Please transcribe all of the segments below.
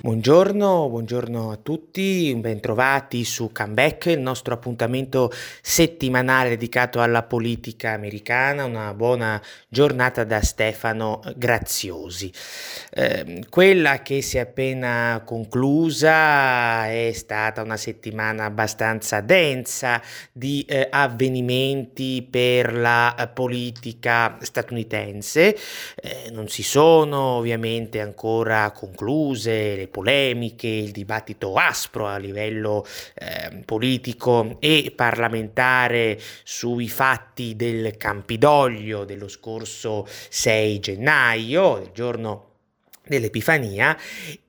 Buongiorno, buongiorno a tutti, bentrovati su Comeback, il nostro appuntamento settimanale dedicato alla politica americana. Una buona giornata da Stefano Graziosi. Eh, quella che si è appena conclusa è stata una settimana abbastanza densa di eh, avvenimenti per la politica statunitense. Eh, non si sono ovviamente ancora concluse le polemiche, il dibattito aspro a livello eh, politico e parlamentare sui fatti del Campidoglio dello scorso 6 gennaio, il giorno dell'Epifania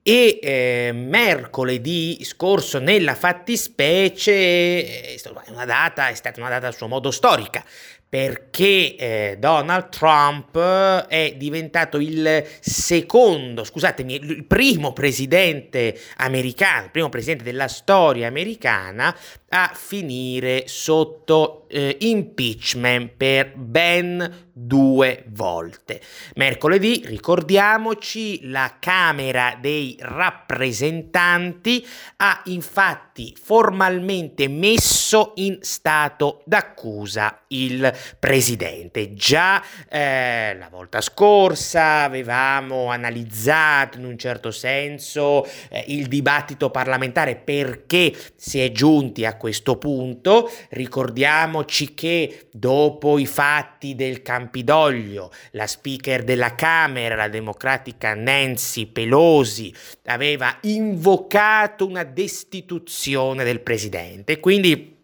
e eh, mercoledì scorso nella fattispecie è stata una data, è stata una data a suo modo storica perché eh, Donald Trump è diventato il secondo, scusatemi, il primo presidente americano, il primo presidente della storia americana a finire sotto eh, impeachment per ben due volte. Mercoledì, ricordiamoci, la Camera dei rappresentanti ha infatti formalmente messo in stato d'accusa il presidente. Già eh, la volta scorsa avevamo analizzato in un certo senso eh, il dibattito parlamentare perché si è giunti a questo punto. Ricordiamoci che dopo i fatti del Campidoglio, la speaker della Camera, la democratica Nancy Pelosi, aveva invocato una destituzione del presidente. Quindi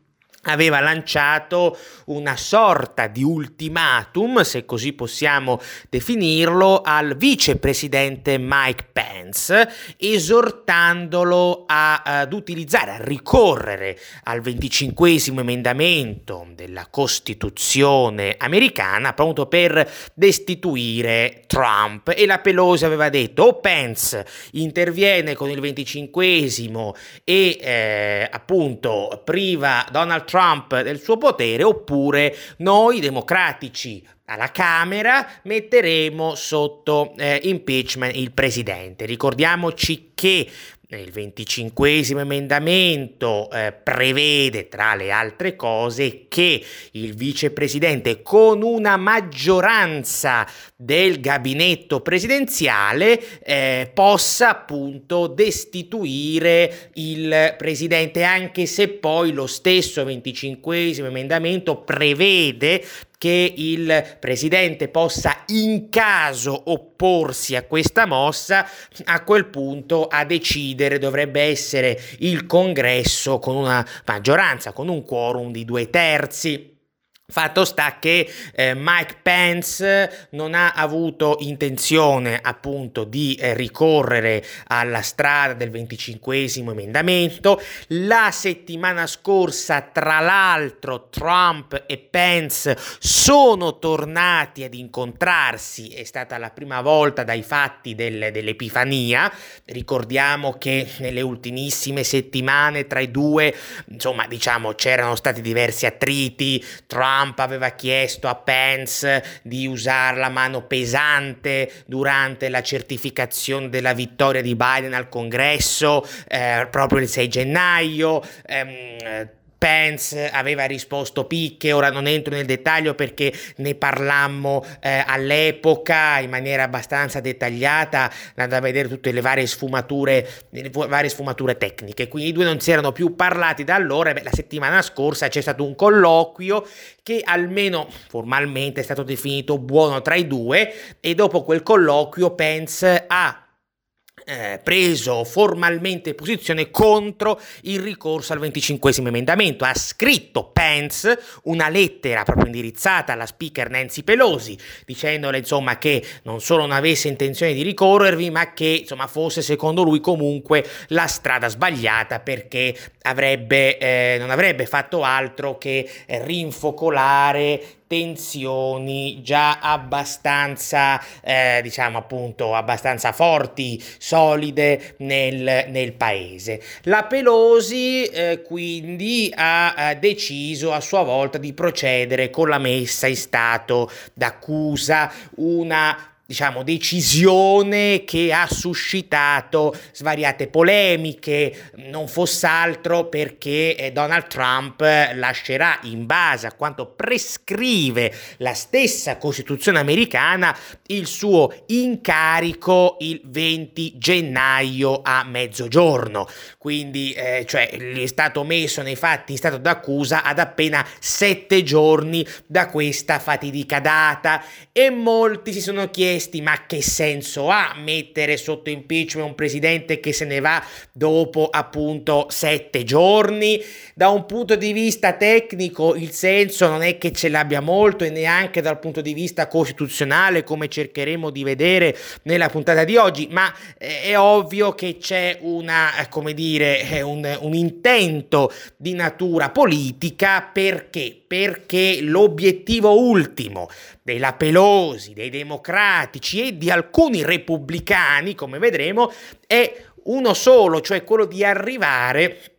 aveva lanciato una sorta di ultimatum, se così possiamo definirlo, al vicepresidente Mike Pence, esortandolo a, ad utilizzare, a ricorrere al 25 emendamento della Costituzione americana proprio per destituire Trump. E la Pelosi aveva detto, o Pence interviene con il 25 e eh, appunto priva Donald Trump Trump del suo potere oppure noi democratici alla Camera metteremo sotto eh, impeachment il presidente. Ricordiamoci che il 25 emendamento eh, prevede, tra le altre cose, che il vicepresidente con una maggioranza del gabinetto presidenziale eh, possa appunto destituire il presidente, anche se poi lo stesso 25 emendamento prevede che il presidente possa in caso opporsi a questa mossa, a quel punto a decidere dovrebbe essere il congresso con una maggioranza, con un quorum di due terzi. Fatto sta che eh, Mike Pence non ha avuto intenzione appunto di eh, ricorrere alla strada del 25 emendamento. La settimana scorsa, tra l'altro, Trump e Pence sono tornati ad incontrarsi, è stata la prima volta dai fatti del, dell'Epifania. Ricordiamo che nelle ultimissime settimane tra i due, insomma, diciamo, c'erano stati diversi attriti. Trump Trump aveva chiesto a Pence di usare la mano pesante durante la certificazione della vittoria di Biden al congresso eh, proprio il 6 gennaio. Ehm, Pence aveva risposto picche, ora non entro nel dettaglio perché ne parlammo eh, all'epoca in maniera abbastanza dettagliata, andando a vedere tutte le varie sfumature, le varie sfumature tecniche, quindi i due non si erano più parlati da allora, beh, la settimana scorsa c'è stato un colloquio che almeno formalmente è stato definito buono tra i due e dopo quel colloquio Pence ha eh, preso formalmente posizione contro il ricorso al 25 emendamento. Ha scritto Pence una lettera proprio indirizzata alla speaker Nancy Pelosi, dicendole insomma che non solo non avesse intenzione di ricorrervi, ma che insomma fosse secondo lui comunque la strada sbagliata perché avrebbe, eh, non avrebbe fatto altro che rinfocolare tensioni già abbastanza, eh, diciamo appunto, abbastanza forti solide nel, nel paese. La Pelosi eh, quindi ha, ha deciso a sua volta di procedere con la messa in stato d'accusa, una diciamo, decisione che ha suscitato svariate polemiche, non fosse altro perché eh, Donald Trump lascerà in base a quanto prescrive la stessa Costituzione americana il suo incarico il 20 gennaio a mezzogiorno. Quindi, eh, cioè, gli è stato messo nei fatti in stato d'accusa ad appena sette giorni da questa fatidica data e molti si sono chiesti chiesti ma che senso ha mettere sotto impeachment un presidente che se ne va dopo appunto sette giorni? Da un punto di vista tecnico il senso non è che ce l'abbia molto e neanche dal punto di vista costituzionale come cercheremo di vedere nella puntata di oggi, ma eh, è ovvio che c'è una, eh, come dire, eh, un, un intento di natura politica perché? Perché l'obiettivo ultimo della Pelosi, dei democratici e di alcuni repubblicani, come vedremo, è uno solo, cioè quello di arrivare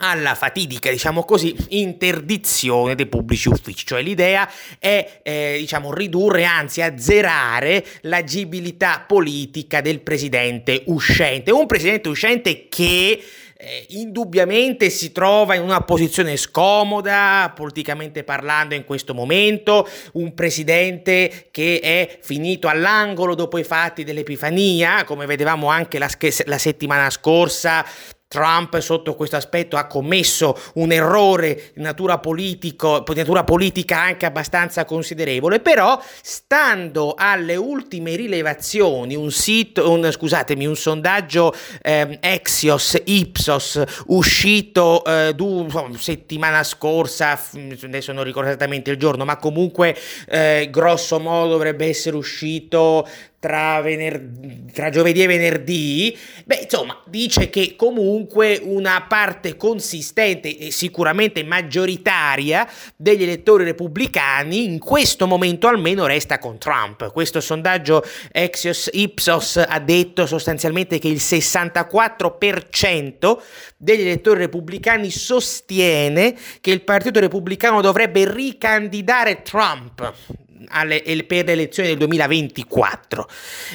alla fatidica, diciamo così, interdizione dei pubblici uffici, cioè l'idea è, eh, diciamo, ridurre, anzi azzerare l'agibilità politica del presidente uscente, un presidente uscente che eh, indubbiamente si trova in una posizione scomoda, politicamente parlando in questo momento, un presidente che è finito all'angolo dopo i fatti dell'Epifania, come vedevamo anche la, la settimana scorsa Trump sotto questo aspetto ha commesso un errore di natura, politico, di natura politica anche abbastanza considerevole, però stando alle ultime rilevazioni, un sito, un, un sondaggio eh, Exios Ipsos uscito eh, du, settimana scorsa, adesso non ricordo esattamente il giorno, ma comunque eh, grosso modo dovrebbe essere uscito tra, vener- tra, giovedì e venerdì, beh, insomma, dice che comunque una parte consistente e sicuramente maggioritaria degli elettori repubblicani in questo momento almeno resta con Trump. Questo sondaggio Exios Ipsos ha detto sostanzialmente che il 64% degli elettori repubblicani sostiene che il Partito Repubblicano dovrebbe ricandidare Trump alle, per le elezioni del 2024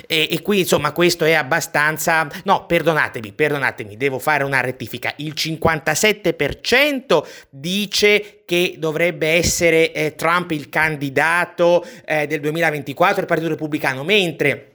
e, e qui insomma questo è abbastanza no perdonatemi perdonatemi devo fare una rettifica. Il 57% dice che dovrebbe essere eh, Trump il candidato eh, del 2024 del Partito Repubblicano mentre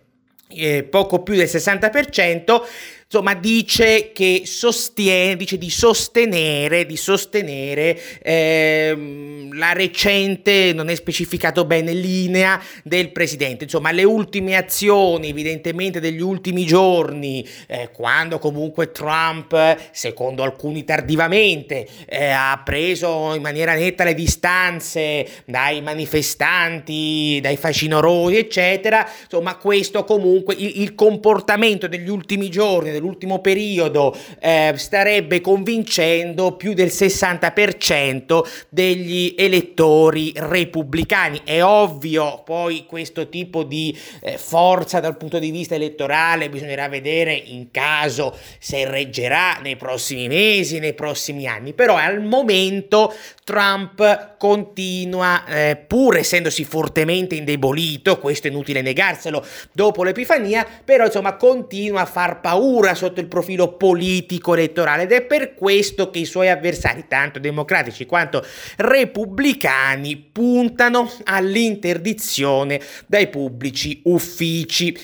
eh, poco più del 60% insomma dice che sostiene, dice di sostenere, di sostenere ehm, la recente, non è specificato bene, linea del presidente, insomma le ultime azioni evidentemente degli ultimi giorni, eh, quando comunque Trump, secondo alcuni tardivamente, eh, ha preso in maniera netta le distanze dai manifestanti, dai facinorosi, eccetera, insomma questo comunque, il, il comportamento degli ultimi giorni, dell'ultimo periodo eh, starebbe convincendo più del 60% degli elettori repubblicani. È ovvio poi questo tipo di eh, forza dal punto di vista elettorale bisognerà vedere in caso se reggerà nei prossimi mesi, nei prossimi anni, però al momento Trump continua, eh, pur essendosi fortemente indebolito, questo è inutile negarselo, dopo l'Epifania, però insomma continua a far paura ancora sotto il profilo politico elettorale ed è per questo che i suoi avversari, tanto democratici quanto repubblicani, puntano all'interdizione dai pubblici uffici.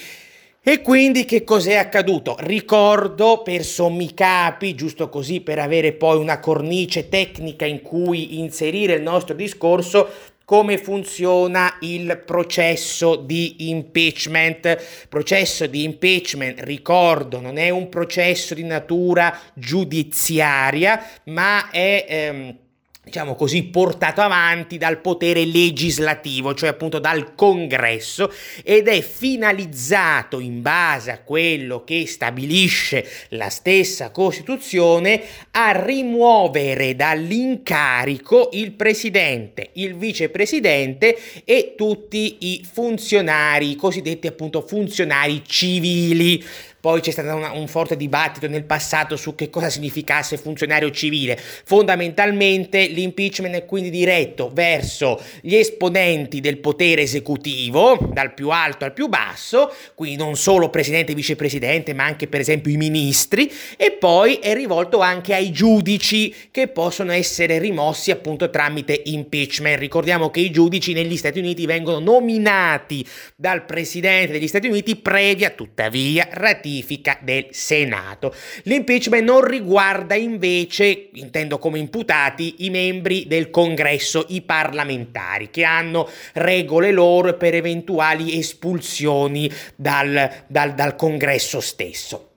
E quindi che cos'è accaduto? Ricordo per sommi capi, giusto così per avere poi una cornice tecnica in cui inserire il nostro discorso, come funziona il processo di impeachment. Processo di impeachment, ricordo, non è un processo di natura giudiziaria, ma è... Ehm, diciamo così, portato avanti dal potere legislativo, cioè appunto dal congresso, ed è finalizzato in base a quello che stabilisce la stessa Costituzione a rimuovere dall'incarico il presidente, il vicepresidente e tutti i funzionari, i cosiddetti appunto funzionari civili. Poi c'è stato una, un forte dibattito nel passato su che cosa significasse funzionario civile. Fondamentalmente l'impeachment è quindi diretto verso gli esponenti del potere esecutivo, dal più alto al più basso, quindi non solo presidente e vicepresidente, ma anche per esempio i ministri, e poi è rivolto anche ai giudici che possono essere rimossi appunto tramite impeachment. Ricordiamo che i giudici negli Stati Uniti vengono nominati dal presidente degli Stati Uniti previa tuttavia ratifica del Senato. L'impeachment non riguarda invece, intendo come imputati, i membri del Congresso, i parlamentari, che hanno regole loro per eventuali espulsioni dal, dal, dal Congresso stesso.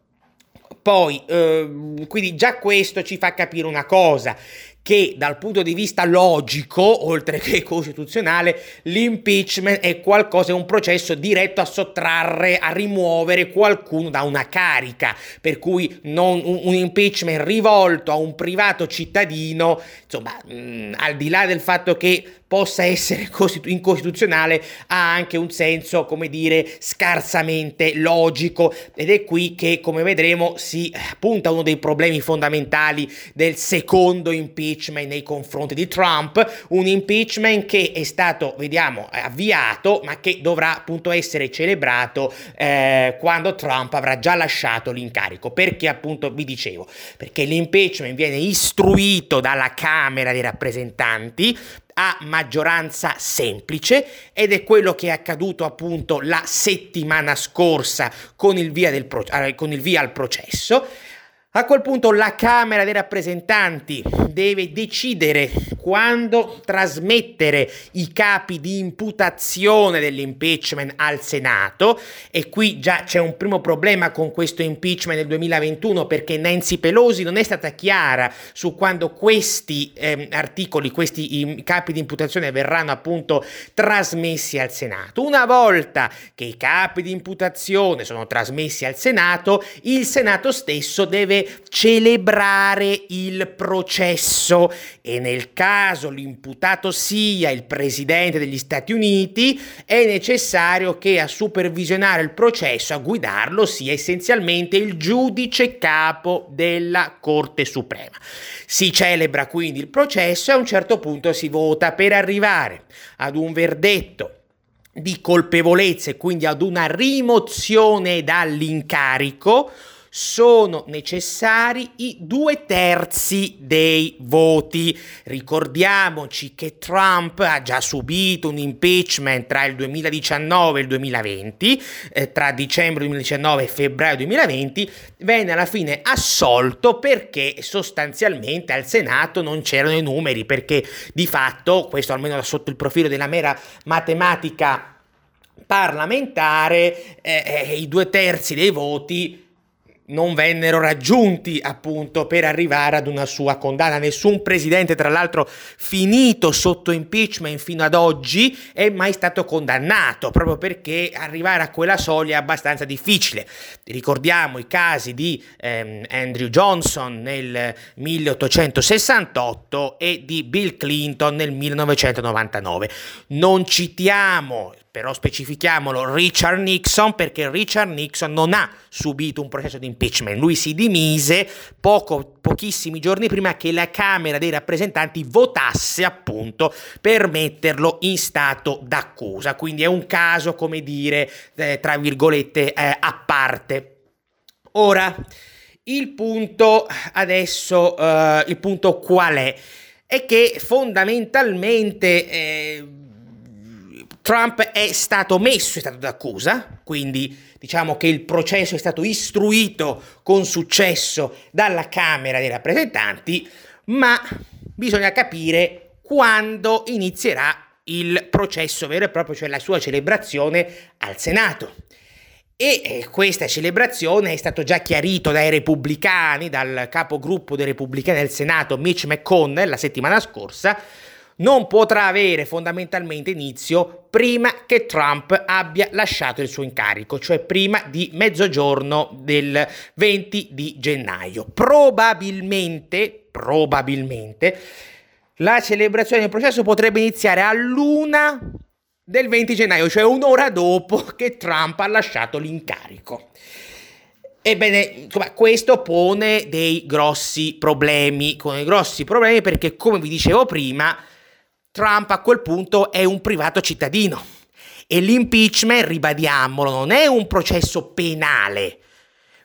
Poi, eh, quindi già questo ci fa capire una cosa, che dal punto di vista logico, oltre che costituzionale, l'impeachment è qualcosa, è un processo diretto a sottrarre, a rimuovere qualcuno da una carica, per cui non, un, un, impeachment rivolto a un privato cittadino, insomma, mh, mm, al di là del fatto che possa essere incostituzionale ha anche un senso, come dire, scarsamente logico ed è qui che, come vedremo, si punta uno dei problemi fondamentali del secondo impeachment nei confronti di Trump, un impeachment che è stato, vediamo, avviato, ma che dovrà appunto essere celebrato eh, quando Trump avrà già lasciato l'incarico. Perché appunto vi dicevo? Perché l'impeachment viene istruito dalla Camera dei rappresentanti a maggioranza semplice ed è quello che è accaduto appunto la settimana scorsa con il via, pro- eh, con il via al processo. A quel punto la Camera dei rappresentanti deve decidere quando trasmettere i capi di imputazione dell'impeachment al Senato e qui già c'è un primo problema con questo impeachment del 2021 perché Nancy Pelosi non è stata chiara su quando questi eh, articoli, questi capi di imputazione verranno appunto trasmessi al Senato. Una volta che i capi di imputazione sono trasmessi al Senato, il Senato stesso deve celebrare il processo e nel caso l'imputato sia il presidente degli Stati Uniti è necessario che a supervisionare il processo, a guidarlo sia essenzialmente il giudice capo della Corte Suprema. Si celebra quindi il processo e a un certo punto si vota per arrivare ad un verdetto di colpevolezza e quindi ad una rimozione dall'incarico sono necessari i due terzi dei voti. Ricordiamoci che Trump ha già subito un impeachment tra il 2019 e il 2020, eh, tra dicembre 2019 e febbraio 2020, venne alla fine assolto perché sostanzialmente al Senato non c'erano i numeri, perché di fatto, questo almeno sotto il profilo della mera matematica parlamentare, eh, eh, i due terzi dei voti non vennero raggiunti appunto per arrivare ad una sua condanna. Nessun presidente, tra l'altro, finito sotto impeachment fino ad oggi è mai stato condannato, proprio perché arrivare a quella soglia è abbastanza difficile. Ricordiamo i casi di ehm, Andrew Johnson nel 1868 e di Bill Clinton nel 1999. Non citiamo però specifichiamolo Richard Nixon perché Richard Nixon non ha subito un processo di impeachment, lui si dimise poco, pochissimi giorni prima che la Camera dei rappresentanti votasse appunto per metterlo in stato d'accusa, quindi è un caso come dire eh, tra virgolette eh, a parte. Ora, il punto adesso, eh, il punto qual è? È che fondamentalmente eh, Trump è stato messo in stato d'accusa, quindi diciamo che il processo è stato istruito con successo dalla Camera dei rappresentanti, ma bisogna capire quando inizierà il processo vero e proprio, cioè la sua celebrazione al Senato. E eh, questa celebrazione è stato già chiarito dai repubblicani, dal capogruppo dei repubblicani del Senato, Mitch McConnell, la settimana scorsa, non potrà avere fondamentalmente inizio prima che Trump abbia lasciato il suo incarico, cioè prima di mezzogiorno del 20 di gennaio. Probabilmente, probabilmente, la celebrazione del processo potrebbe iniziare a luna del 20 gennaio, cioè un'ora dopo che Trump ha lasciato l'incarico. Ebbene, insomma, questo pone dei grossi problemi, con dei grossi problemi perché, come vi dicevo prima, Trump a quel punto è un privato cittadino. E l'impeachment, ribadiamolo, non è un processo penale,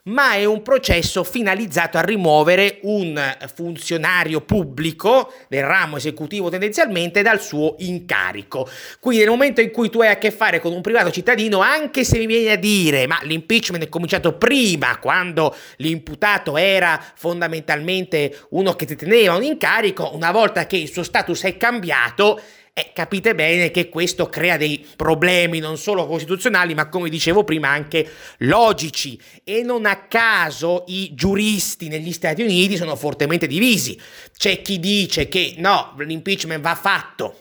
ma è un processo finalizzato a rimuovere un funzionario pubblico del ramo esecutivo tendenzialmente dal suo incarico. Quindi nel momento in cui tu hai a che fare con un privato cittadino, anche se mi viene a dire ma l'impeachment è cominciato prima, quando l'imputato era fondamentalmente uno che teneva un incarico, una volta che il suo status è cambiato, e capite bene che questo crea dei problemi non solo costituzionali, ma come dicevo prima anche logici. E non a caso i giuristi negli Stati Uniti sono fortemente divisi. C'è chi dice che no, l'impeachment va fatto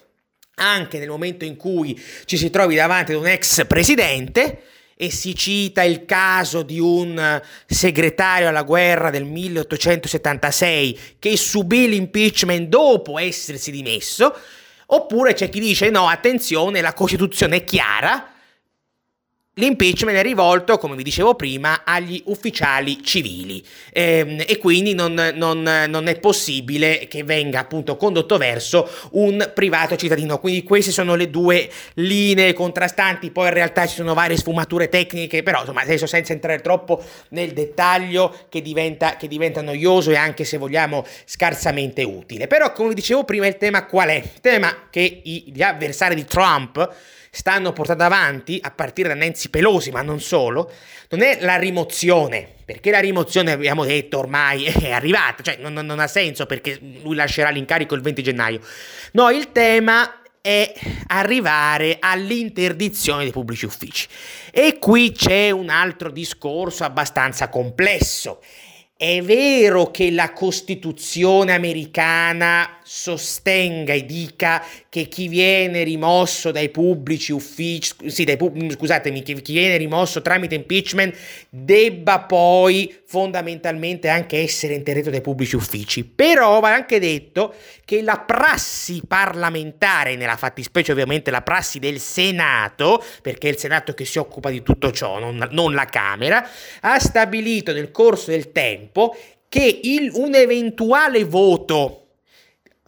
anche nel momento in cui ci si trovi davanti ad un ex presidente e si cita il caso di un segretario alla guerra del 1876 che subì l'impeachment dopo essersi dimesso Oppure c'è chi dice no, attenzione, la Costituzione è chiara, L'impeachment è rivolto, come vi dicevo prima, agli ufficiali civili eh, e quindi non, non, non, è possibile che venga appunto condotto verso un privato cittadino. Quindi queste sono le due linee contrastanti, poi in realtà ci sono varie sfumature tecniche, però insomma adesso senza entrare troppo nel dettaglio che diventa, che diventa noioso e anche se vogliamo scarsamente utile. Però come vi dicevo prima il tema qual è? Il tema che gli avversari di Trump stanno portando avanti, a partire da Nancy Pelosi, ma non solo, non è la rimozione, perché la rimozione, abbiamo detto, ormai è arrivata, cioè non, non ha senso perché lui lascerà l'incarico il 20 gennaio. No, il tema è arrivare all'interdizione dei pubblici uffici. E qui c'è un altro discorso abbastanza complesso è vero che la Costituzione americana sostenga e dica che chi viene rimosso dai pubblici uffici, sì, dai, scusatemi, chi viene rimosso tramite impeachment debba poi fondamentalmente anche essere interdetto dai pubblici uffici. Però va anche detto che la prassi parlamentare, nella fattispecie ovviamente la prassi del Senato, perché è il Senato che si occupa di tutto ciò, non, non la Camera, ha stabilito nel corso del tempo che il, un eventuale voto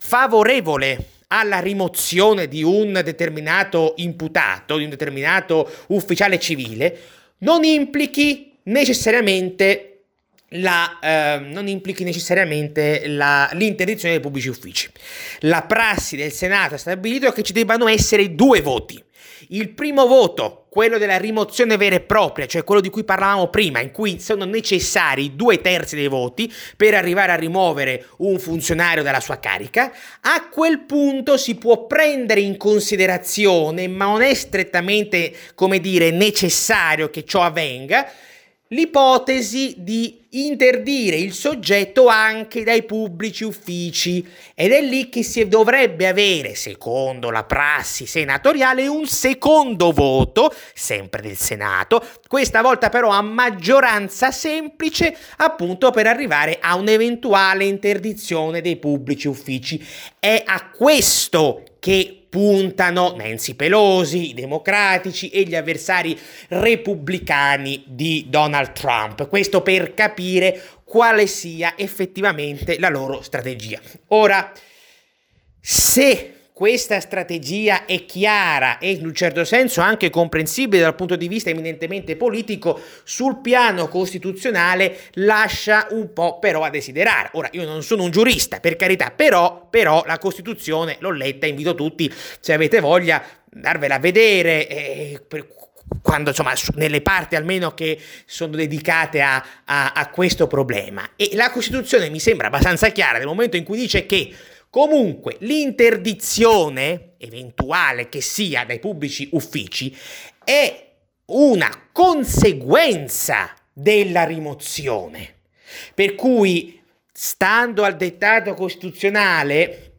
favorevole alla rimozione di un determinato imputato, di un determinato ufficiale civile, non implichi necessariamente la, eh, non implichi necessariamente la, l'interdizione dei pubblici uffici. La prassi del Senato ha stabilito che ci debbano essere due voti. Il primo voto, quello della rimozione vera e propria, cioè quello di cui parlavamo prima, in cui sono necessari due terzi dei voti per arrivare a rimuovere un funzionario dalla sua carica, a quel punto si può prendere in considerazione, ma non è strettamente, come dire, necessario che ciò avvenga, l'ipotesi di interdire il soggetto anche dai pubblici uffici ed è lì che si dovrebbe avere, secondo la prassi senatoriale, un secondo voto, sempre del Senato, questa volta però a maggioranza semplice, appunto per arrivare a un'eventuale interdizione dei pubblici uffici. È a questo che puntano Nancy Pelosi, i democratici e gli avversari repubblicani di Donald Trump. Questo per capire quale sia effettivamente la loro strategia. Ora, se questa strategia è chiara e in un certo senso anche comprensibile dal punto di vista eminentemente politico, sul piano costituzionale lascia un po' però a desiderare. Ora, io non sono un giurista, per carità, però, però la Costituzione l'ho letta, invito tutti, se avete voglia, darvela a vedere. Eh, per, quando insomma nelle parti almeno che sono dedicate a, a, a questo problema e la Costituzione mi sembra abbastanza chiara nel momento in cui dice che Comunque, l'interdizione, eventuale che sia dai pubblici uffici, è una conseguenza della rimozione. Per cui, stando al dettato costituzionale,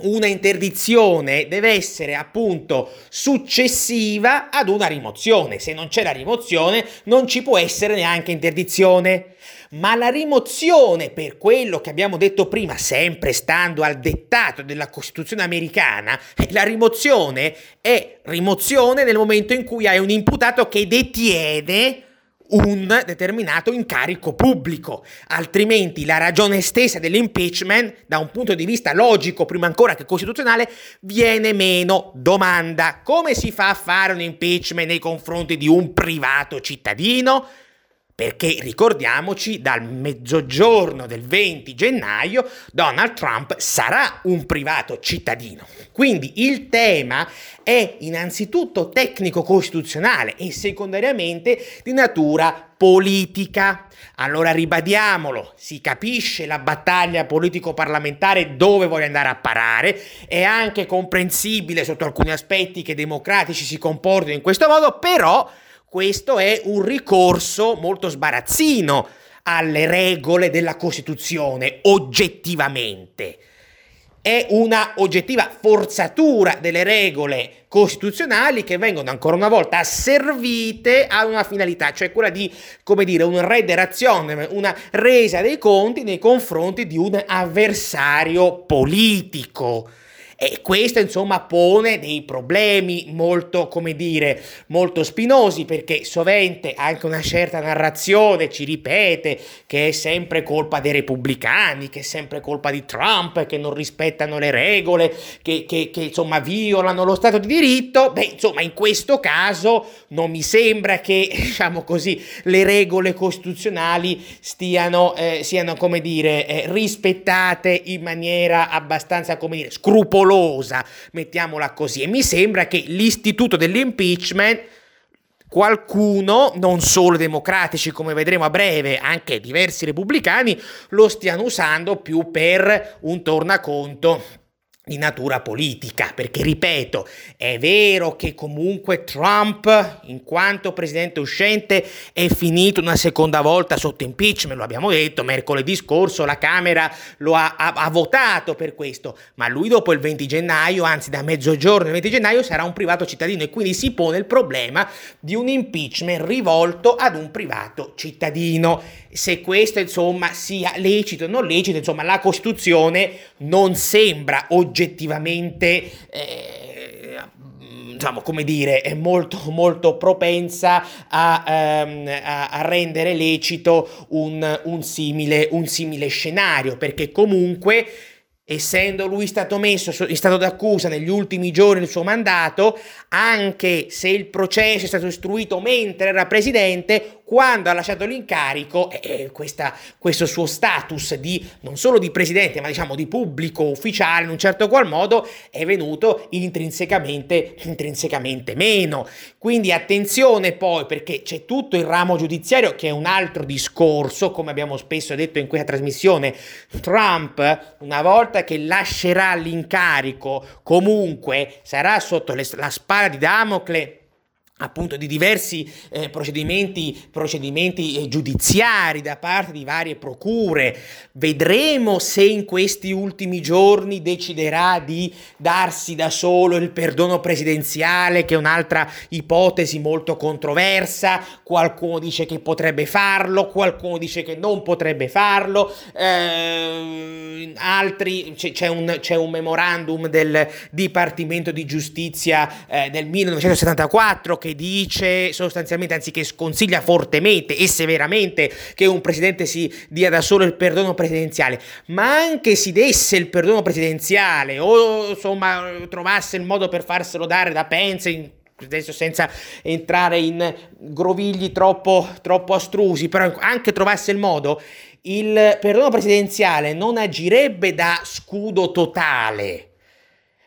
una interdizione deve essere appunto successiva ad una rimozione. Se non c'è la rimozione, non ci può essere neanche interdizione ma la rimozione, per quello che abbiamo detto prima, sempre stando al dettato della Costituzione americana, la rimozione è rimozione nel momento in cui hai un imputato che detiene un determinato incarico pubblico, altrimenti la ragione stessa dell'impeachment, da un punto di vista logico, prima ancora che costituzionale, viene meno. Domanda, come si fa a fare un impeachment nei confronti di un privato cittadino? Perché ricordiamoci, dal mezzogiorno del 20 gennaio Donald Trump sarà un privato cittadino. Quindi il tema è innanzitutto tecnico-costituzionale e secondariamente di natura politica. Allora ribadiamolo, si capisce la battaglia politico-parlamentare dove vuole andare a parare, è anche comprensibile sotto alcuni aspetti che i democratici si comportino in questo modo, però questo è un ricorso molto sbarazzino alle regole della Costituzione, oggettivamente. È una oggettiva forzatura delle regole costituzionali che vengono ancora una volta asservite a una finalità, cioè quella di, come dire, un rederazione, una resa dei conti nei confronti di un avversario politico. E questo insomma pone dei problemi molto, come dire, molto spinosi perché sovente anche una certa narrazione ci ripete che è sempre colpa dei repubblicani, che è sempre colpa di Trump, che non rispettano le regole, che, che, che insomma violano lo Stato di diritto. Beh, insomma, in questo caso non mi sembra che, diciamo così, le regole costituzionali stiano, eh, siano, come dire, eh, rispettate in maniera abbastanza, come dire, scrupolosa scrupolosa, mettiamola così. E mi sembra che l'istituto dell'impeachment qualcuno, non solo democratici come vedremo a breve, anche diversi repubblicani, lo stiano usando più per un tornaconto di natura politica, perché ripeto, è vero che comunque Trump, in quanto presidente uscente, è finito una seconda volta sotto impeachment, lo abbiamo detto, mercoledì scorso la Camera lo ha, ha, ha votato per questo, ma lui dopo il 20 gennaio, anzi da mezzogiorno del 20 gennaio, sarà un privato cittadino e quindi si pone il problema di un impeachment rivolto ad un privato cittadino. Se questo insomma sia lecito o non lecito, insomma la Costituzione non sembra oggettivamente eh, diciamo come dire è molto molto propensa a, um, a, a rendere lecito un, un, simile, un simile scenario perché comunque essendo lui stato messo in stato d'accusa negli ultimi giorni del suo mandato, anche se il processo è stato istruito mentre era presidente, quando ha lasciato l'incarico, eh, questa, questo suo status di non solo di presidente, ma diciamo di pubblico ufficiale in un certo qual modo è venuto intrinsecamente, intrinsecamente meno. Quindi attenzione poi perché c'è tutto il ramo giudiziario che è un altro discorso, come abbiamo spesso detto in questa trasmissione. Trump, una volta che lascerà l'incarico, comunque sarà sotto le, la spada di Damocle appunto di diversi eh, procedimenti, procedimenti eh, giudiziari da parte di varie procure. Vedremo se in questi ultimi giorni deciderà di darsi da solo il perdono presidenziale, che è un'altra ipotesi molto controversa. Qualcuno dice che potrebbe farlo, qualcuno dice che non potrebbe farlo. Eh, altri c'è un, c'è un, memorandum del Dipartimento di Giustizia eh, del 1974 che dice sostanzialmente, anzi che sconsiglia fortemente e severamente che un presidente si dia da solo il perdono presidenziale, ma anche si desse il perdono presidenziale o insomma trovasse il modo per farselo dare da Pence adesso senza entrare in grovigli troppo, troppo astrusi, però anche trovasse il modo, il perdono presidenziale non agirebbe da scudo totale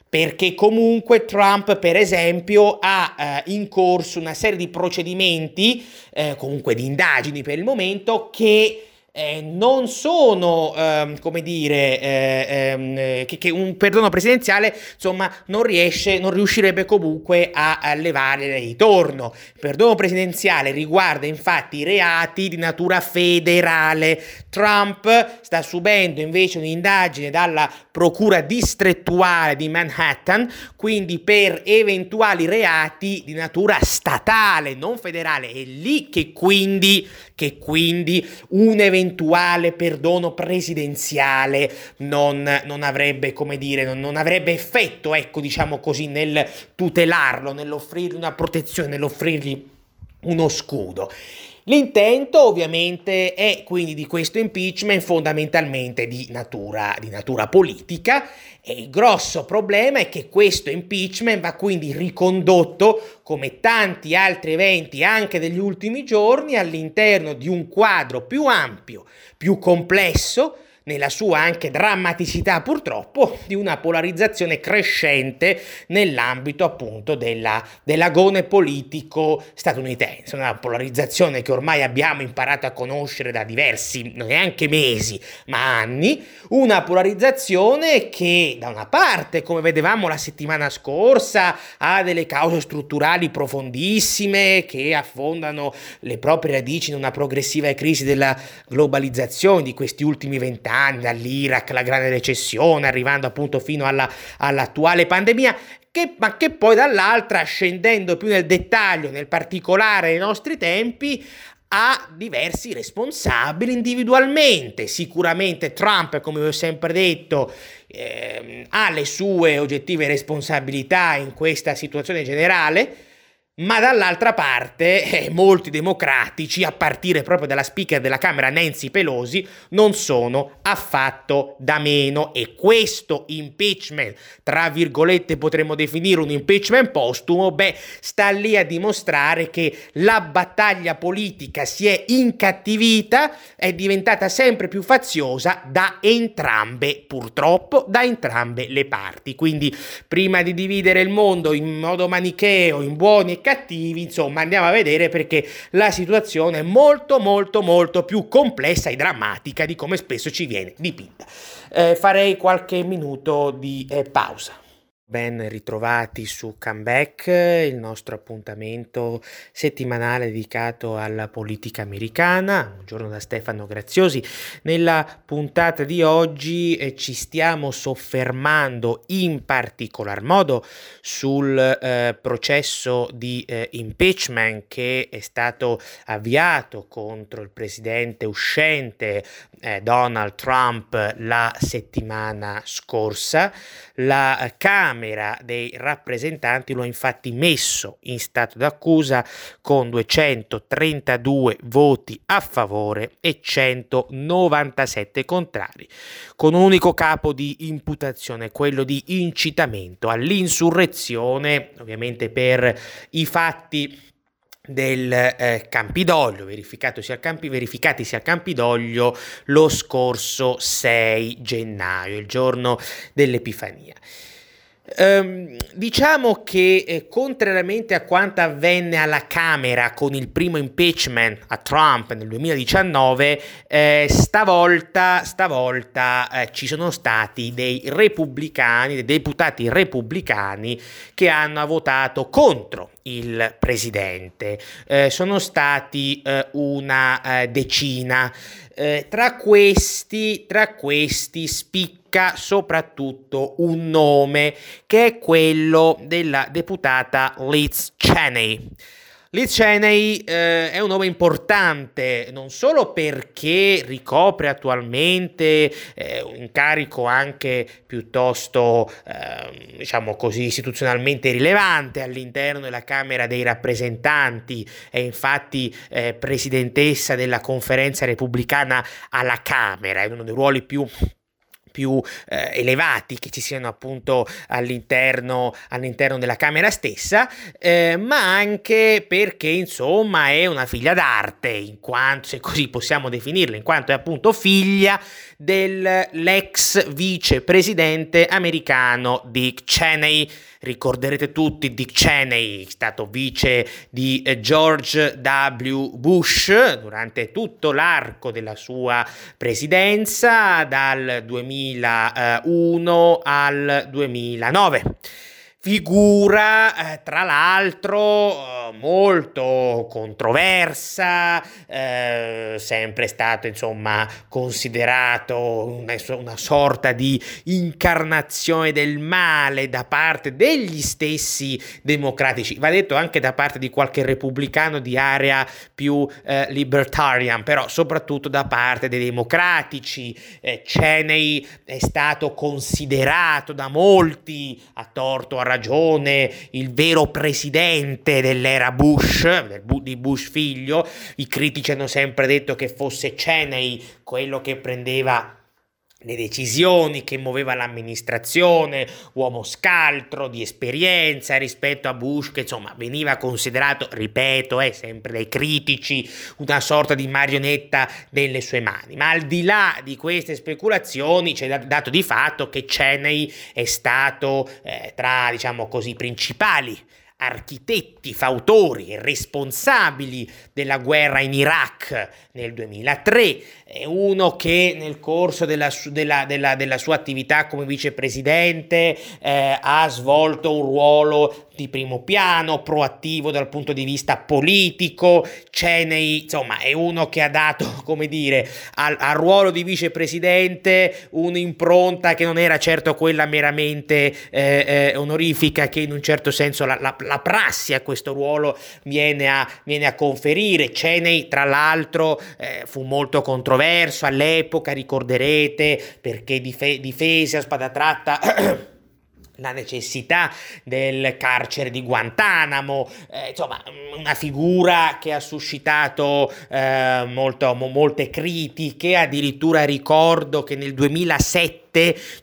perché comunque Trump, per esempio, ha eh, in corso una serie di procedimenti, eh, comunque di indagini per il momento, che eh, non sono, ehm, come dire, eh, ehm, che, che, un perdono presidenziale, insomma, non riesce, non riuscirebbe comunque a, a levare ritorno. Il perdono presidenziale riguarda infatti i reati di natura federale. Trump sta subendo invece un'indagine dalla procura distrettuale di Manhattan, quindi per eventuali reati di natura statale, non federale. È lì che quindi, che quindi un eventuale eventuale perdono presidenziale non, non avrebbe, come dire, non, non, avrebbe effetto, ecco, diciamo così, nel tutelarlo, nell'offrirgli una protezione, nell'offrirgli uno scudo. L'intento ovviamente è quindi di questo impeachment fondamentalmente di natura, di natura, politica e il grosso problema è che questo impeachment va quindi ricondotto come tanti altri eventi anche degli ultimi giorni all'interno di un quadro più ampio, più complesso, nella sua anche drammaticità purtroppo, di una polarizzazione crescente nell'ambito appunto della, dell'agone politico statunitense, una polarizzazione che ormai abbiamo imparato a conoscere da diversi, neanche mesi, ma anni, una polarizzazione che da una parte, come vedevamo la settimana scorsa, ha delle cause strutturali profondissime che affondano le proprie radici in una progressiva crisi della globalizzazione di questi ultimi vent'anni, anni, dall'Iraq, la grande recessione, arrivando appunto fino alla, all'attuale pandemia, che, ma che poi dall'altra, scendendo più nel dettaglio, nel particolare dei nostri tempi, ha diversi responsabili individualmente. Sicuramente Trump, come vi ho sempre detto, eh, ha le sue oggettive responsabilità in questa situazione generale ma dall'altra parte eh, molti democratici, a partire proprio dalla speaker della Camera Nancy Pelosi, non sono affatto da meno e questo impeachment, tra virgolette potremmo definire un impeachment postumo, beh, sta lì a dimostrare che la battaglia politica si è incattivita, è diventata sempre più faziosa da entrambe, purtroppo, da entrambe le parti. Quindi prima di dividere il mondo in modo manicheo, in buoni e cattivi, insomma andiamo a vedere perché la situazione è molto molto molto più complessa e drammatica di come spesso ci viene dipinta. Eh, farei qualche minuto di eh, pausa. Ben ritrovati su Comeback, il nostro appuntamento settimanale dedicato alla politica americana. Buongiorno da Stefano Graziosi. Nella puntata di oggi eh, ci stiamo soffermando in particolar modo sul eh, processo di eh, impeachment che è stato avviato contro il presidente uscente eh, Donald Trump la settimana scorsa. La Camera dei rappresentanti lo ha infatti messo in stato d'accusa con 232 voti a favore e 197 contrari, con un unico capo di imputazione, quello di incitamento all'insurrezione, ovviamente per i fatti del eh, Campidoglio, verificatosi al Campi, verificatisi al Campidoglio lo scorso 6 gennaio, il giorno dell'Epifania. Um, diciamo che eh, contrariamente a quanto avvenne alla Camera con il primo impeachment a Trump nel 2019, eh, stavolta, stavolta eh, ci sono stati dei repubblicani, dei deputati repubblicani che hanno votato contro il presidente. Eh, sono stati eh, una eh, decina. tra questi, tra questi spicca spicca soprattutto un nome che è quello della deputata Liz Cheney. Liz Cheney eh, è un nome importante non solo perché ricopre attualmente eh, un incarico anche piuttosto, eh, diciamo così, istituzionalmente rilevante all'interno della Camera dei rappresentanti, è infatti eh, presidentessa della conferenza repubblicana alla Camera, è uno dei ruoli più più eh, elevati che ci siano appunto all'interno, all'interno della Camera stessa, eh, ma anche perché insomma è una figlia d'arte, in quanto, se così possiamo definirla, in quanto è appunto figlia dell'ex vicepresidente americano Dick Cheney. Ricorderete tutti Dick Cheney, stato vice di eh, George W. Bush durante tutto l'arco della sua presidenza dal 2001 al 2009 figura, eh, tra l'altro, eh, molto controversa, eh, sempre stato insomma considerato una, una, sorta di incarnazione del male da parte degli stessi democratici, va detto anche da parte di qualche repubblicano di area più eh, libertarian, però soprattutto da parte dei democratici. Eh, Cheney è stato considerato da molti a torto a ragione il vero presidente dell'era Bush, di Bush figlio, i critici hanno sempre detto che fosse Cheney quello che prendeva le decisioni che muoveva l'amministrazione, uomo scaltro, di esperienza rispetto a Bush che insomma veniva considerato, ripeto, eh, sempre dai critici, una sorta di marionetta nelle sue mani. Ma al di là di queste speculazioni c'è dato di fatto che Cheney è stato eh, tra, diciamo così, principali architetti, fautori e responsabili della guerra in Iraq nel 2003, è uno che nel corso della, della, della, della sua attività come vicepresidente eh, ha svolto un ruolo di primo piano, proattivo dal punto di vista politico, Cheney, insomma, è uno che ha dato, come dire, al, al ruolo di vicepresidente un'impronta che non era certo quella meramente eh, eh, onorifica che in un certo senso la, la, la prassi a questo ruolo viene a, viene a conferire. Cheney, tra l'altro, eh, fu molto controverso all'epoca, ricorderete, perché dife- difese a spada tratta la necessità del carcere di Guantanamo, eh, insomma una figura che ha suscitato eh, molto, mo, molte critiche, addirittura ricordo che nel 2007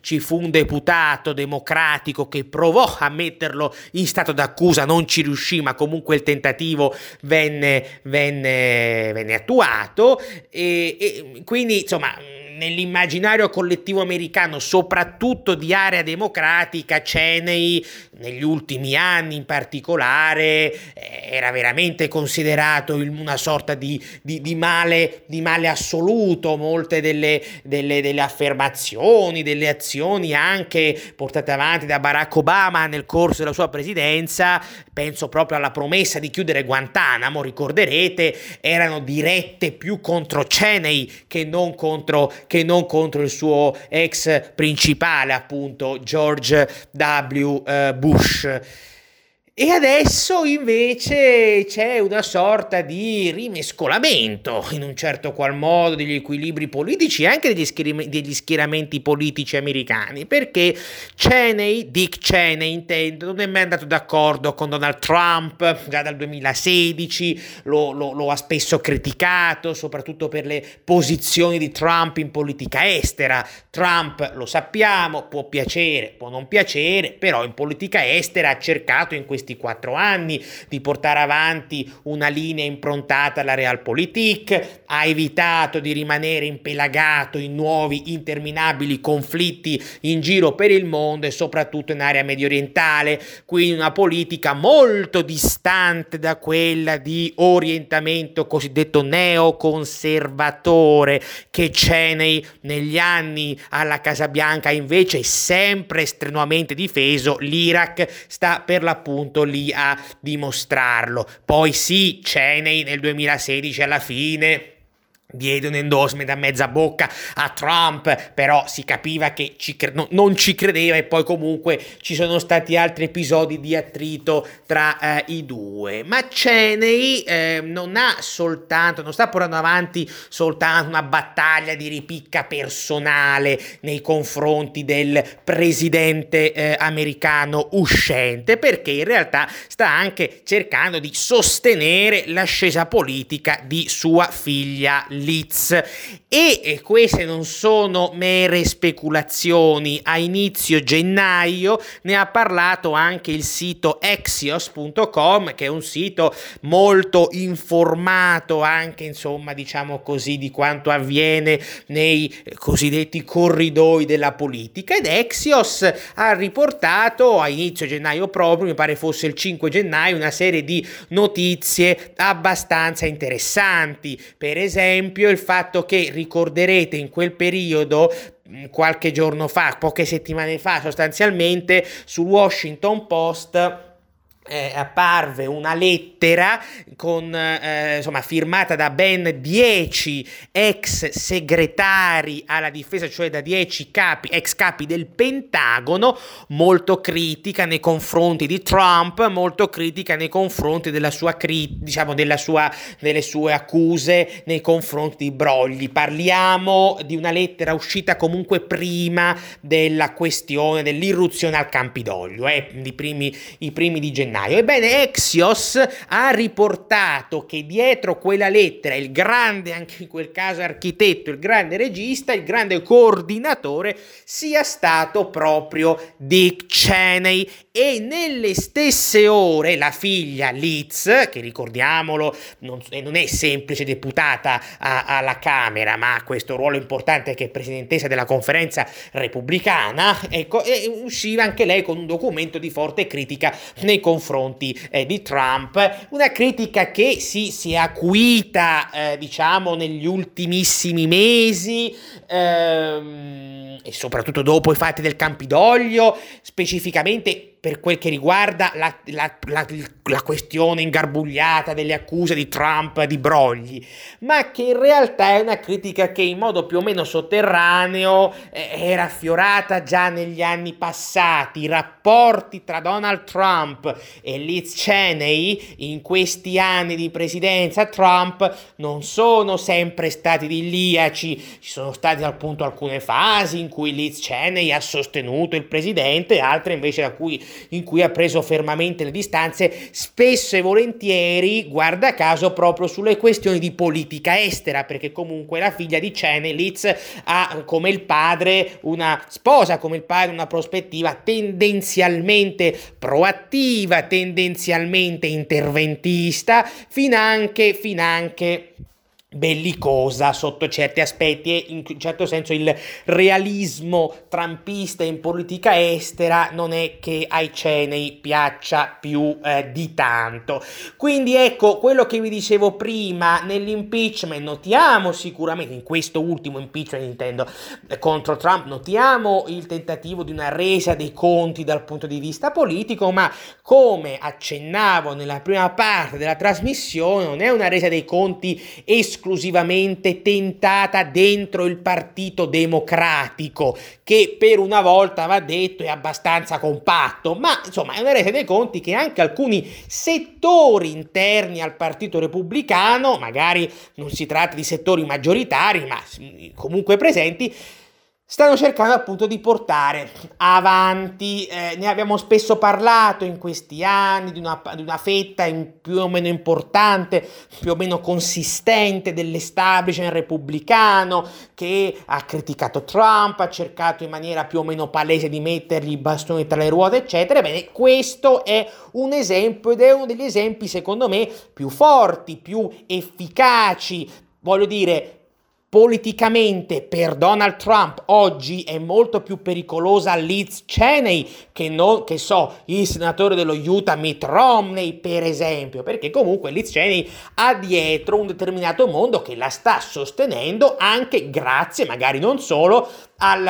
ci fu un deputato democratico che provò a metterlo in stato d'accusa, non ci riuscì, ma comunque il tentativo venne, venne, venne attuato. E, e quindi insomma nell'immaginario collettivo americano, soprattutto di area democratica, Cheney negli ultimi anni in particolare eh, era veramente considerato una sorta di, di, di, male, di male, assoluto. Molte delle, delle, delle affermazioni, delle azioni anche portate avanti da Barack Obama nel corso della sua presidenza, penso proprio alla promessa di chiudere Guantanamo, ricorderete, erano dirette più contro Cheney che non contro che non contro il suo ex principale, appunto George W. Bush. E adesso invece c'è una sorta di rimescolamento, in un certo qual modo, degli equilibri politici e anche degli, schieram- degli, schieramenti politici americani, perché Cheney, Dick Cheney intendo, non è mai andato d'accordo con Donald Trump, già dal 2016 lo, lo, lo ha spesso criticato, soprattutto per le posizioni di Trump in politica estera. Trump, lo sappiamo, può piacere, può non piacere, però in politica estera ha cercato in questi questi quattro anni, di portare avanti una linea improntata alla realpolitik, ha evitato di rimanere impelagato in nuovi interminabili conflitti in giro per il mondo e soprattutto in area medio orientale, quindi una politica molto distante da quella di orientamento cosiddetto neoconservatore che Cheney negli anni alla Casa Bianca invece sempre strenuamente difeso, l'Iraq sta per l'appunto appunto lì a dimostrarlo. Poi sì, Cheney nel 2016 alla fine diede un endorsement a mezza bocca a Trump, però si capiva che ci cre- no, non ci credeva e poi comunque ci sono stati altri episodi di attrito tra eh, i due. Ma Cheney eh, non ha soltanto, non sta portando avanti soltanto una battaglia di ripicca personale nei confronti del presidente eh, americano uscente, perché in realtà sta anche cercando di sostenere l'ascesa politica di sua figlia Leeds. E queste non sono mere speculazioni. A inizio gennaio ne ha parlato anche il sito Exios.com che è un sito molto informato anche insomma diciamo così di quanto avviene nei cosiddetti corridoi della politica. Ed Exios ha riportato a inizio gennaio proprio mi pare fosse il 5 gennaio una serie di notizie abbastanza interessanti. Per esempio esempio il fatto che ricorderete in quel periodo mm, qualche giorno fa, poche settimane fa sostanzialmente, sul Washington Post eh, apparve una lettera con, eh, insomma, firmata da ben 10 ex segretari alla difesa, cioè da 10 capi, ex capi del Pentagono, molto critica nei confronti di Trump, molto critica nei confronti della sua, cri- diciamo, della sua, delle sue accuse nei confronti di Brogli. Parliamo di una lettera uscita comunque prima della questione dell'irruzione al Campidoglio, eh, primi, i primi di gennaio gennaio. Ebbene, Exios ha riportato che dietro quella lettera il grande, anche in quel caso architetto, il grande regista, il grande coordinatore sia stato proprio Dick Cheney e nelle stesse ore la figlia Liz, che ricordiamolo non, non è semplice deputata a, alla Camera, ma ha questo ruolo importante che è presidentessa della conferenza repubblicana, ecco, usciva anche lei con un documento di forte critica nei confronti confronti eh, di Trump, una critica che si, si è acuita eh, diciamo negli ultimissimi mesi ehm, e soprattutto dopo i fatti del Campidoglio, specificamente per quel che riguarda la, la, la, la, questione ingarbugliata delle accuse di Trump di brogli, ma che in realtà è una critica che in modo più o meno sotterraneo eh, era affiorata già negli anni passati. I rapporti tra Donald Trump e Liz Cheney in questi anni di presidenza Trump non sono sempre stati idilliaci, ci sono state appunto alcune fasi in cui Liz Cheney ha sostenuto il presidente, altre invece da cui in cui ha preso fermamente le distanze, spesso e volentieri, guarda caso, proprio sulle questioni di politica estera, perché comunque la figlia di Cheney, Liz, ha come il padre una sposa, come il padre una prospettiva tendenzialmente proattiva, tendenzialmente interventista, finanche, finanche bellicosa sotto certi aspetti e in un certo senso il realismo trampista in politica estera non è che ai Cenei piaccia più eh, di tanto. Quindi ecco quello che vi dicevo prima nell'impeachment notiamo sicuramente in questo ultimo impeachment intendo eh, contro Trump notiamo il tentativo di una resa dei conti dal punto di vista politico ma come accennavo nella prima parte della trasmissione non è una resa dei conti esclusiva esclusivamente tentata dentro il Partito Democratico, che per una volta va detto è abbastanza compatto, ma insomma è una rete dei conti che anche alcuni settori interni al Partito Repubblicano, magari non si tratta di settori maggioritari, ma comunque presenti, stanno cercando appunto di portare avanti, eh, ne abbiamo spesso parlato in questi anni, di una, di una fetta più o meno importante, più o meno consistente dell'establishment repubblicano che ha criticato Trump, ha cercato in maniera più o meno palese di mettergli i bastoni tra le ruote, eccetera. Bene, questo è un esempio ed è uno degli esempi secondo me più forti, più efficaci, voglio dire, politicamente per Donald Trump oggi è molto più pericolosa Liz Cheney che, non, che so, il senatore dello Utah Mitt Romney per esempio, perché comunque Liz Cheney ha dietro un determinato mondo che la sta sostenendo anche grazie, magari non solo, al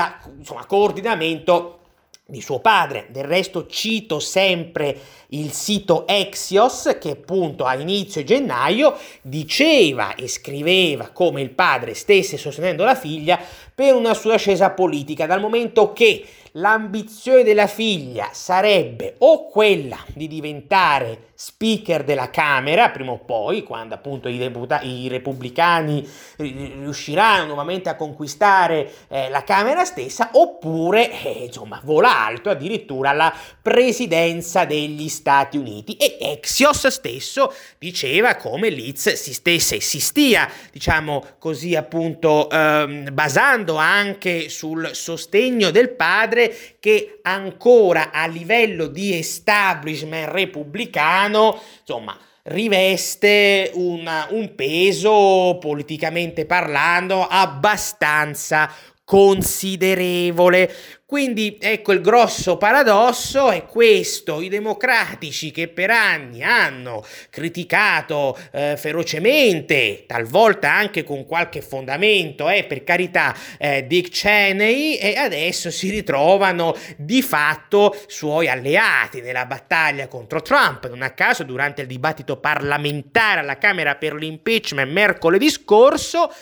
coordinamento di suo padre. Del resto cito sempre il sito Exios che appunto a inizio gennaio diceva e scriveva come il padre stesse sostenendo la figlia per una sua ascesa politica, dal momento che l'ambizione della figlia sarebbe o quella di diventare speaker della Camera, prima o poi, quando appunto i, deputa- i repubblicani riusciranno nuovamente a conquistare eh, la Camera stessa, oppure, eh, insomma, vola alto addirittura alla presidenza degli Stati Uniti. E Exios stesso diceva come Liz si stesse, si stia, diciamo così appunto, ehm, basando anche sul sostegno del padre che ancora a livello di establishment repubblicano, insomma, riveste una, un peso politicamente parlando abbastanza considerevole. Quindi ecco il grosso paradosso è questo, i democratici che per anni hanno criticato eh, ferocemente, talvolta anche con qualche fondamento, eh, per carità, eh, Dick Cheney e adesso si ritrovano di fatto suoi alleati nella battaglia contro Trump. Non a caso durante il dibattito parlamentare alla Camera per l'impeachment mercoledì scorso,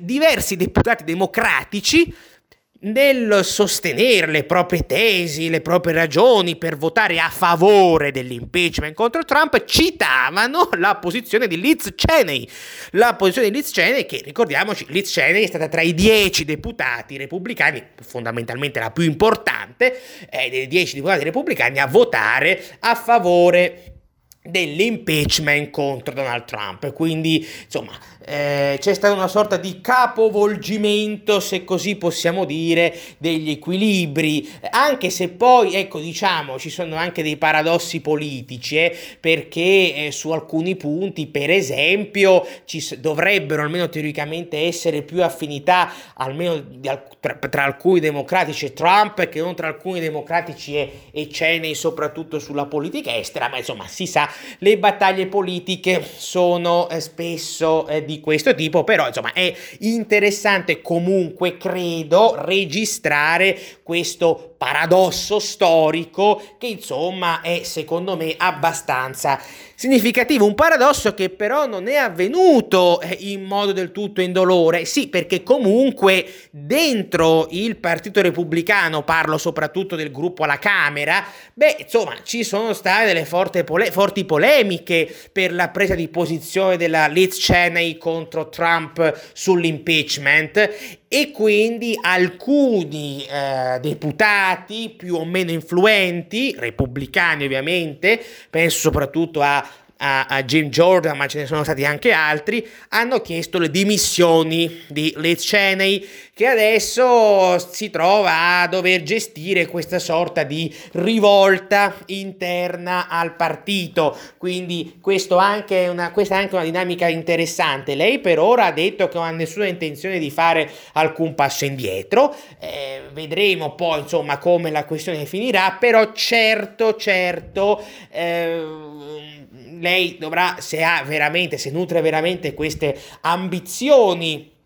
diversi deputati democratici nel sostenere le proprie tesi, le proprie ragioni per votare a favore dell'impeachment contro Trump, citavano la posizione di Liz Cheney. La posizione di Liz Cheney, che ricordiamoci, Liz Cheney è stata tra i dieci deputati repubblicani, fondamentalmente la più importante, eh, dei dieci deputati repubblicani a votare a favore dell'impeachment contro Donald Trump. Quindi, insomma, eh, c'è stato una sorta di capovolgimento, se così possiamo dire, degli equilibri, anche se poi, ecco, diciamo, ci sono anche dei paradossi politici, eh, perché eh, su alcuni punti, per esempio, ci dovrebbero almeno teoricamente essere più affinità, almeno tra, tra, alcuni democratici e Trump, che non tra alcuni democratici e, e Cheney, soprattutto sulla politica estera, ma insomma, si sa, le battaglie politiche sono eh, spesso eh, questo tipo, però insomma è interessante comunque, credo, registrare questo paradosso storico che insomma è secondo me abbastanza significativo, un paradosso che però non è avvenuto eh, in modo del tutto indolore, sì perché comunque dentro il Partito Repubblicano, parlo soprattutto del gruppo alla Camera, beh insomma ci sono state delle forti, pole- forti polemiche per la presa di posizione della Liz Cheney contro Trump sull'impeachment e quindi alcuni eh, deputati più o meno influenti, repubblicani ovviamente, penso soprattutto a a, a, Jim Jordan, ma ce ne sono stati anche altri, hanno chiesto le dimissioni di Liz Cheney, che adesso si trova a dover gestire questa sorta di rivolta interna al partito. Quindi anche una, questa è anche una dinamica interessante. Lei per ora ha detto che non ha nessuna intenzione di fare alcun passo indietro. Eh, vedremo poi insomma come la questione finirà, però certo, certo. Eh, lei dovrà, se ha veramente, se nutre veramente queste ambizioni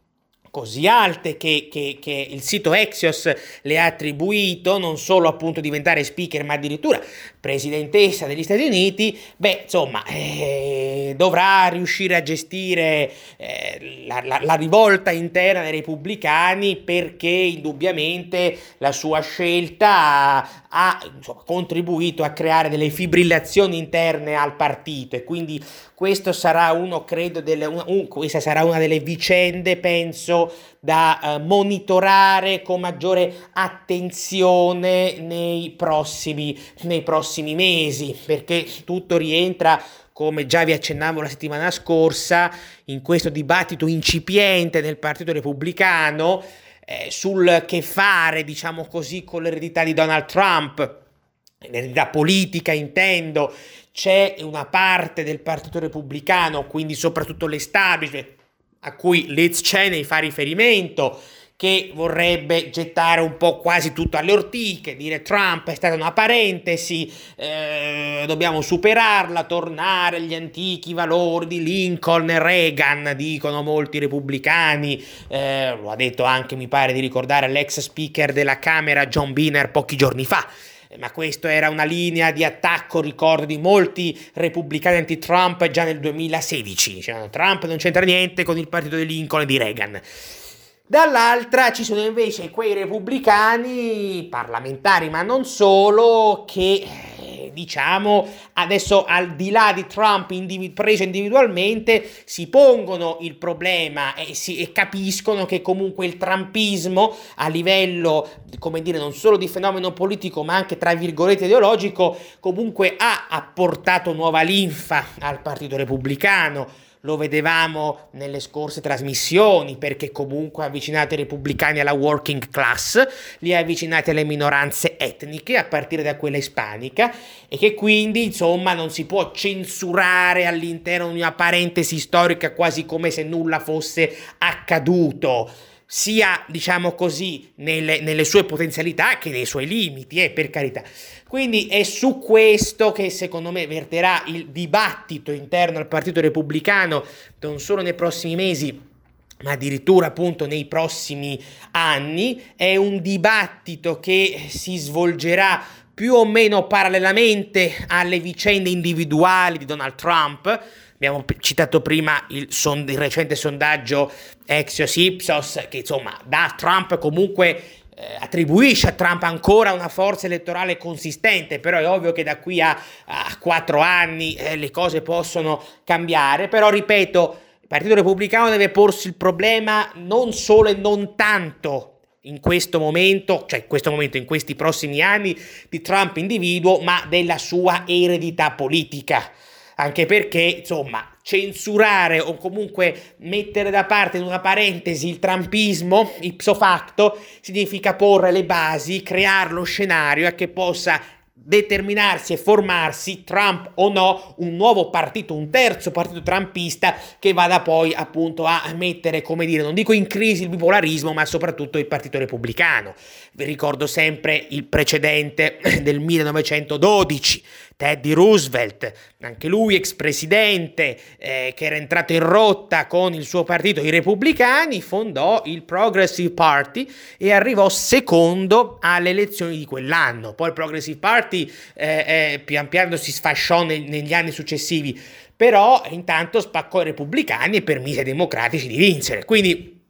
così alte che, che, che, il sito Exios le ha attribuito, non solo appunto diventare speaker, ma addirittura presidentessa degli Stati Uniti, beh, insomma, eh, dovrà riuscire a gestire eh, la, la, la, rivolta interna dei repubblicani perché indubbiamente la sua scelta ha, insomma, contribuito a creare delle fibrillazioni interne al partito. E quindi questo sarà uno, credo, delle, un, questa sarà una delle vicende, penso, da uh, monitorare con maggiore attenzione nei prossimi, nei prossimi mesi, perché tutto rientra come già vi accennavo la settimana scorsa, in questo dibattito incipiente nel Partito Repubblicano eh, sul che fare, diciamo così, con l'eredità di Donald Trump, l'eredità politica intendo, c'è una parte del Partito Repubblicano, quindi soprattutto l'establishment, a cui Liz Cheney fa riferimento, che vorrebbe gettare un po' quasi tutto alle ortiche, dire Trump è stata una parentesi, eh, dobbiamo superarla, tornare agli antichi valori di Lincoln e Reagan, dicono molti repubblicani, eh, lo ha detto anche, mi pare di ricordare, l'ex speaker della Camera John Biner pochi giorni fa ma questa era una linea di attacco, ricordo, di molti repubblicani anti-Trump già nel 2016. Cioè, Trump non c'entra niente con il partito di Lincoln e di Reagan. Dall'altra ci sono invece quei repubblicani parlamentari, ma non solo, che diciamo, adesso al di là di Trump individu- preso individualmente, si pongono il problema e, si, e capiscono che comunque il trumpismo a livello, come dire, non solo di fenomeno politico, ma anche tra virgolette ideologico, comunque ha apportato nuova linfa al Partito Repubblicano lo vedevamo nelle scorse trasmissioni perché comunque ha avvicinato i repubblicani alla working class, li ha avvicinati alle minoranze etniche a partire da quella ispanica e che quindi insomma non si può censurare all'interno di una parentesi storica quasi come se nulla fosse accaduto sia, diciamo così, nelle, nelle, sue potenzialità che nei suoi limiti, eh, per carità. Quindi è su questo che secondo me verterà il dibattito interno al Partito Repubblicano, non solo nei prossimi mesi, ma addirittura appunto nei prossimi anni. È un dibattito che si svolgerà più o meno parallelamente alle vicende individuali di Donald Trump Abbiamo citato prima il, son- il recente sondaggio Exios Ipsos che insomma da Trump comunque eh, attribuisce a Trump ancora una forza elettorale consistente, però è ovvio che da qui a, a quattro anni eh, le cose possono cambiare, però ripeto, il Partito Repubblicano deve porsi il problema non solo e non tanto in questo momento, cioè in questo momento, in questi prossimi anni di Trump individuo, ma della sua eredità politica anche perché, insomma, censurare o comunque mettere da parte in una parentesi il trampismo ipso facto significa porre le basi, creare lo scenario a che possa determinarsi e formarsi, Trump o no, un nuovo partito, un terzo partito trumpista che vada poi appunto a mettere, come dire, non dico in crisi il bipolarismo, ma soprattutto il partito repubblicano. Vi ricordo sempre il precedente del 1912, Teddy Roosevelt, anche lui ex presidente, eh, che era entrato in rotta con il suo partito, i repubblicani, fondò il Progressive Party e arrivò secondo alle elezioni di quell'anno. Poi il Progressive Party eh, eh, pian piano si sfasciò ne- negli anni successivi, però intanto spaccò i repubblicani e permise ai democratici di vincere. Quindi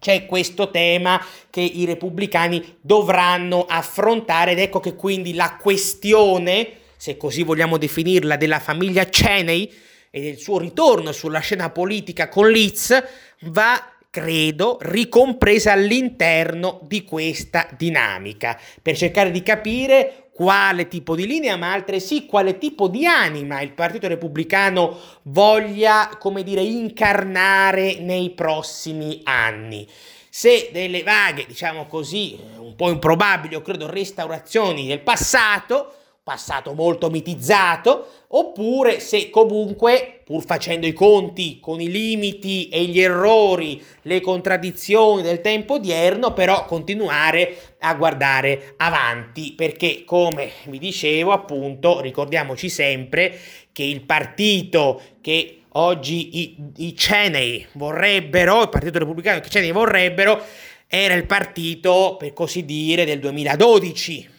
c'è questo tema che i repubblicani dovranno affrontare ed ecco che quindi la questione se così vogliamo definirla, della famiglia Cheney e del suo ritorno sulla scena politica con Leeds, va credo, ricompresa all'interno di questa dinamica, per cercare di capire quale tipo di linea, ma altresì quale tipo di anima il Partito Repubblicano voglia, come dire, incarnare nei prossimi anni. Se delle vaghe, diciamo così, un po' improbabili, o credo, restaurazioni del passato, passato molto mitizzato, oppure se comunque, pur facendo i conti con i limiti e gli errori, le contraddizioni del tempo odierno, però continuare a guardare avanti, perché come vi dicevo, appunto, ricordiamoci sempre che il partito che oggi i, i Cheney vorrebbero, il Partito Repubblicano che i Cheney vorrebbero, era il partito, per così dire, del 2012,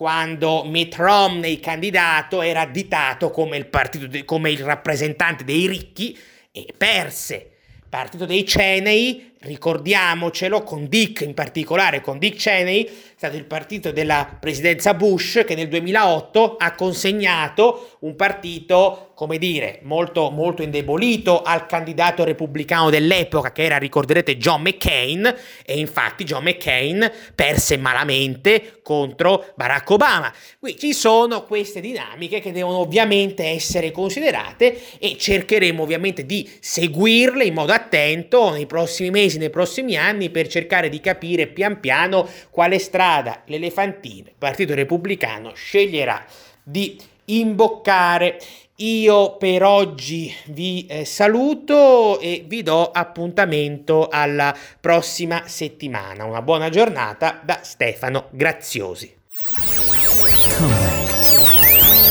quando Mitt Romney candidato era additato come il, partito come il rappresentante dei ricchi e perse. Partito dei Cheney, ricordiamocelo, con Dick in particolare, con Dick Cheney, stato il partito della presidenza Bush che nel 2008 ha consegnato un partito come dire, molto, molto indebolito al candidato repubblicano dell'epoca che era, ricorderete, John McCain e infatti John McCain perse malamente contro Barack Obama. Qui ci sono queste dinamiche che devono ovviamente essere considerate e cercheremo ovviamente di seguirle in modo attento nei prossimi mesi, nei prossimi anni per cercare di capire pian piano quale strada l'elefantino, il Partito Repubblicano, sceglierà di imboccare. Io per oggi vi eh, saluto e vi do appuntamento alla prossima settimana. Una buona giornata da Stefano Graziosi.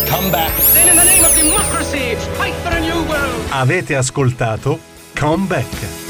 Come back. Avete ascoltato Come Back.